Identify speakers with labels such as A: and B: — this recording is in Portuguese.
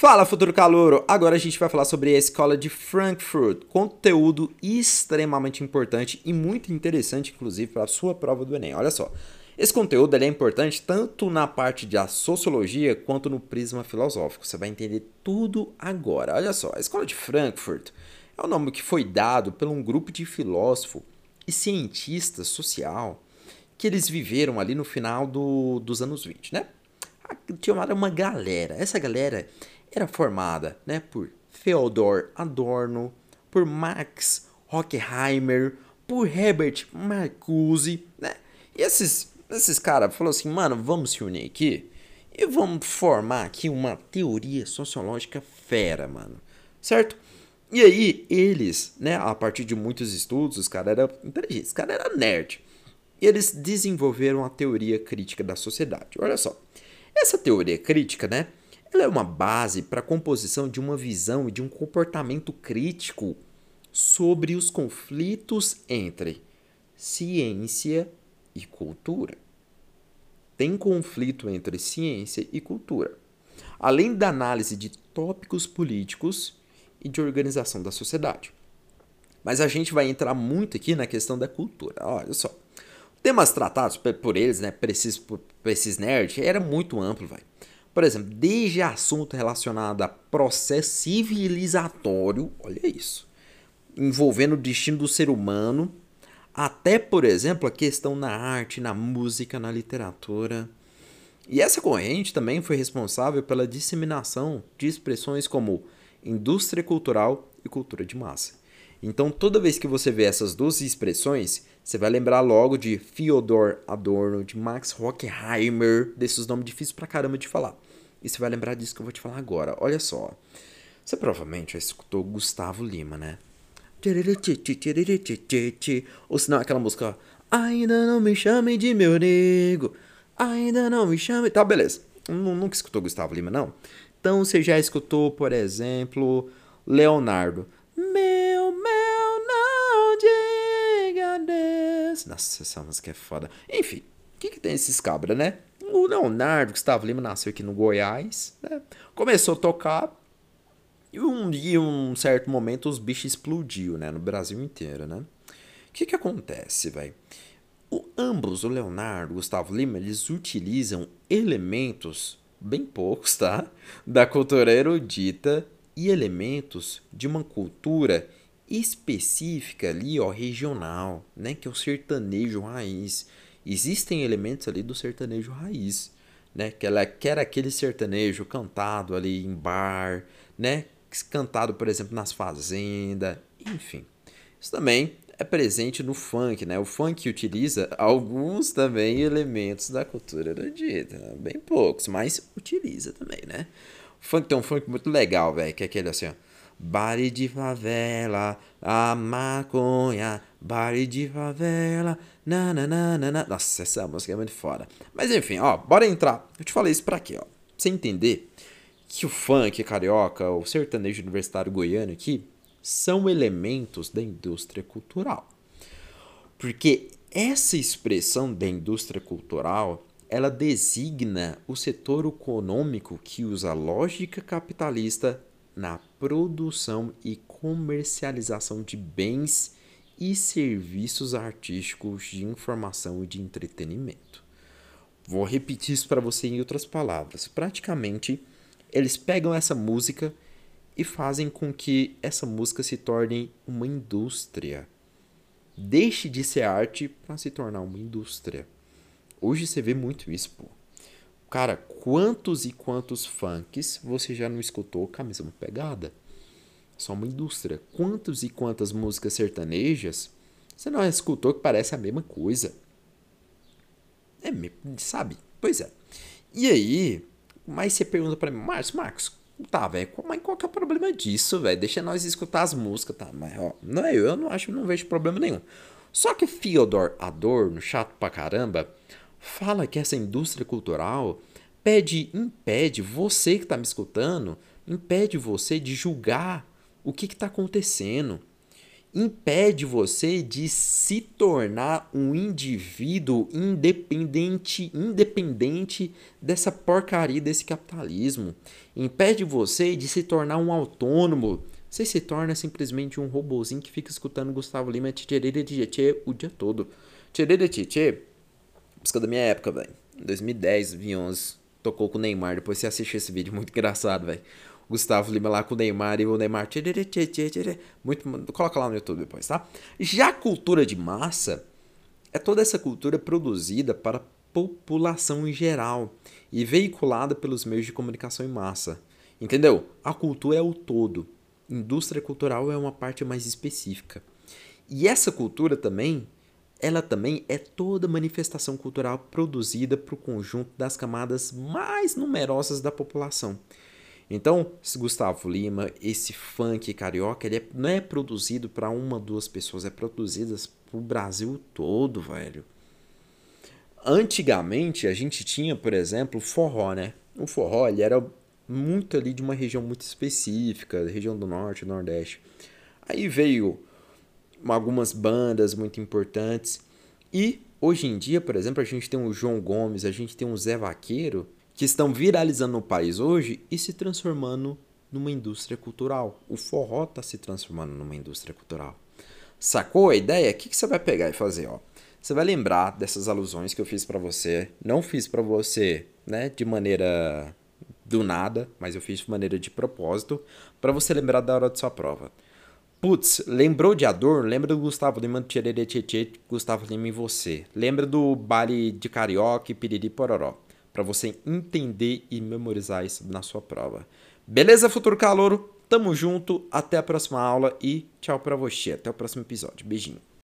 A: Fala, futuro calouro! Agora a gente vai falar sobre a escola de Frankfurt, conteúdo extremamente importante e muito interessante, inclusive, para a sua prova do Enem. Olha só, esse conteúdo é importante tanto na parte da sociologia quanto no prisma filosófico. Você vai entender tudo agora. Olha só, a escola de Frankfurt é o nome que foi dado por um grupo de filósofo e cientista social que eles viveram ali no final do, dos anos 20, né? Tinha uma galera. Essa galera era formada né, por Theodor Adorno, por Max Horkheimer, por Herbert Marcuse, né? E esses, esses caras falaram assim, mano, vamos se unir aqui e vamos formar aqui uma teoria sociológica fera, mano. Certo? E aí, eles, né, a partir de muitos estudos, os caras eram inteligentes, os caras eram nerd. E eles desenvolveram a teoria crítica da sociedade. Olha só. Essa teoria crítica, né, ela é uma base para a composição de uma visão e de um comportamento crítico sobre os conflitos entre ciência e cultura. Tem conflito entre ciência e cultura, além da análise de tópicos políticos e de organização da sociedade. Mas a gente vai entrar muito aqui na questão da cultura. Olha só. Temas tratados por eles, né, por esses, esses nerds, era muito amplo, vai. Por exemplo, desde assunto relacionado a processo civilizatório, olha isso, envolvendo o destino do ser humano, até, por exemplo, a questão na arte, na música, na literatura. E essa corrente também foi responsável pela disseminação de expressões como indústria cultural e cultura de massa. Então, toda vez que você vê essas duas expressões, você vai lembrar logo de Fyodor Adorno, de Max Horkheimer, desses nomes difíceis pra caramba de falar. E você vai lembrar disso que eu vou te falar agora. Olha só. Você provavelmente já escutou Gustavo Lima, né? Ou senão aquela música, Ainda não me chame de meu nego. Ainda não me chame. Tá, beleza. Nunca escutou Gustavo Lima, não? Então você já escutou, por exemplo, Leonardo. Meu, meu, não diga Deus. Nossa, essa música é foda. Enfim, o que, que tem esses cabras, né? O Leonardo Gustavo Lima nasceu aqui no Goiás, né? Começou a tocar e um dia, um certo momento, os bichos explodiu, né? No Brasil inteiro, né? O que que acontece, velho? Ambos, o Leonardo e o Gustavo Lima, eles utilizam elementos, bem poucos, tá? Da cultura erudita e elementos de uma cultura específica ali, ó, regional, né? Que é o sertanejo raiz existem elementos ali do sertanejo raiz, né? Que ela quer aquele sertanejo cantado ali em bar, né? Cantado, por exemplo, nas fazendas, enfim. Isso também é presente no funk, né? O funk utiliza alguns também elementos da cultura erudita, né? bem poucos, mas utiliza também, né? O funk tem um funk muito legal, velho, que é aquele assim, ó. Bari de favela, a maconha, bari de favela, na. Nossa, essa música é muito foda. Mas enfim, ó, bora entrar. Eu te falei isso pra quê, ó? Pra você entender que o funk carioca, o sertanejo universitário goiano aqui, são elementos da indústria cultural. Porque essa expressão da indústria cultural, ela designa o setor econômico que usa lógica capitalista na produção e comercialização de bens e serviços artísticos de informação e de entretenimento. Vou repetir isso para você em outras palavras. Praticamente, eles pegam essa música e fazem com que essa música se torne uma indústria. Deixe de ser arte para se tornar uma indústria. Hoje você vê muito isso, pô. Cara, quantos e quantos funks você já não escutou com a mesma pegada? Só uma indústria. Quantos e quantas músicas sertanejas você não escutou que parece a mesma coisa? É, sabe? Pois é. E aí, mas você pergunta para mim, Marcos, Marcos, tá, velho, mas qual que é o problema disso, velho? Deixa nós escutar as músicas, tá? Mas, ó, não é eu, eu não acho, não vejo problema nenhum. Só que Fyodor Adorno, chato pra caramba, fala que essa indústria cultural pede, impede você que está me escutando, impede você de julgar o que está acontecendo. impede você de se tornar um indivíduo independente, independente dessa porcaria desse capitalismo. Impede você de se tornar um autônomo. Você se torna simplesmente um robozinho que fica escutando Gustavo Lima o dia todo. Tchê, música da minha época, velho. 2010, 2011, tocou com o Neymar. Depois você assiste esse vídeo, muito engraçado, velho. Gustavo Lima lá com o Neymar e o Neymar. Muito, coloca lá no YouTube depois, tá? Já a cultura de massa é toda essa cultura produzida para a população em geral e veiculada pelos meios de comunicação em massa. Entendeu? A cultura é o todo. Indústria cultural é uma parte mais específica. E essa cultura também, ela também é toda manifestação cultural produzida para o conjunto das camadas mais numerosas da população. Então, esse Gustavo Lima, esse funk carioca, ele é, não é produzido para uma, duas pessoas, é produzido para o Brasil todo, velho. Antigamente, a gente tinha, por exemplo, forró, né? O forró, ele era muito ali de uma região muito específica, região do norte, nordeste. Aí veio algumas bandas muito importantes e hoje em dia, por exemplo, a gente tem o João Gomes, a gente tem o Zé Vaqueiro, que estão viralizando no país hoje e se transformando numa indústria cultural. O forró está se transformando numa indústria cultural. Sacou a ideia? O que, você vai pegar e fazer? Ó? Você vai lembrar dessas alusões que eu fiz para você. Não fiz para você né, de maneira do nada, mas eu fiz de maneira de propósito, para você lembrar da hora de sua prova. Putz, lembrou de Adorno? Lembra do Gustavo Lima do Tcherere Tchê, Gustavo Lima em você. Lembra do baile de carioca e piriri pororó para você entender e memorizar isso na sua prova. Beleza, futuro calouro? Tamo junto, até a próxima aula e tchau para você. Até o próximo episódio. Beijinho.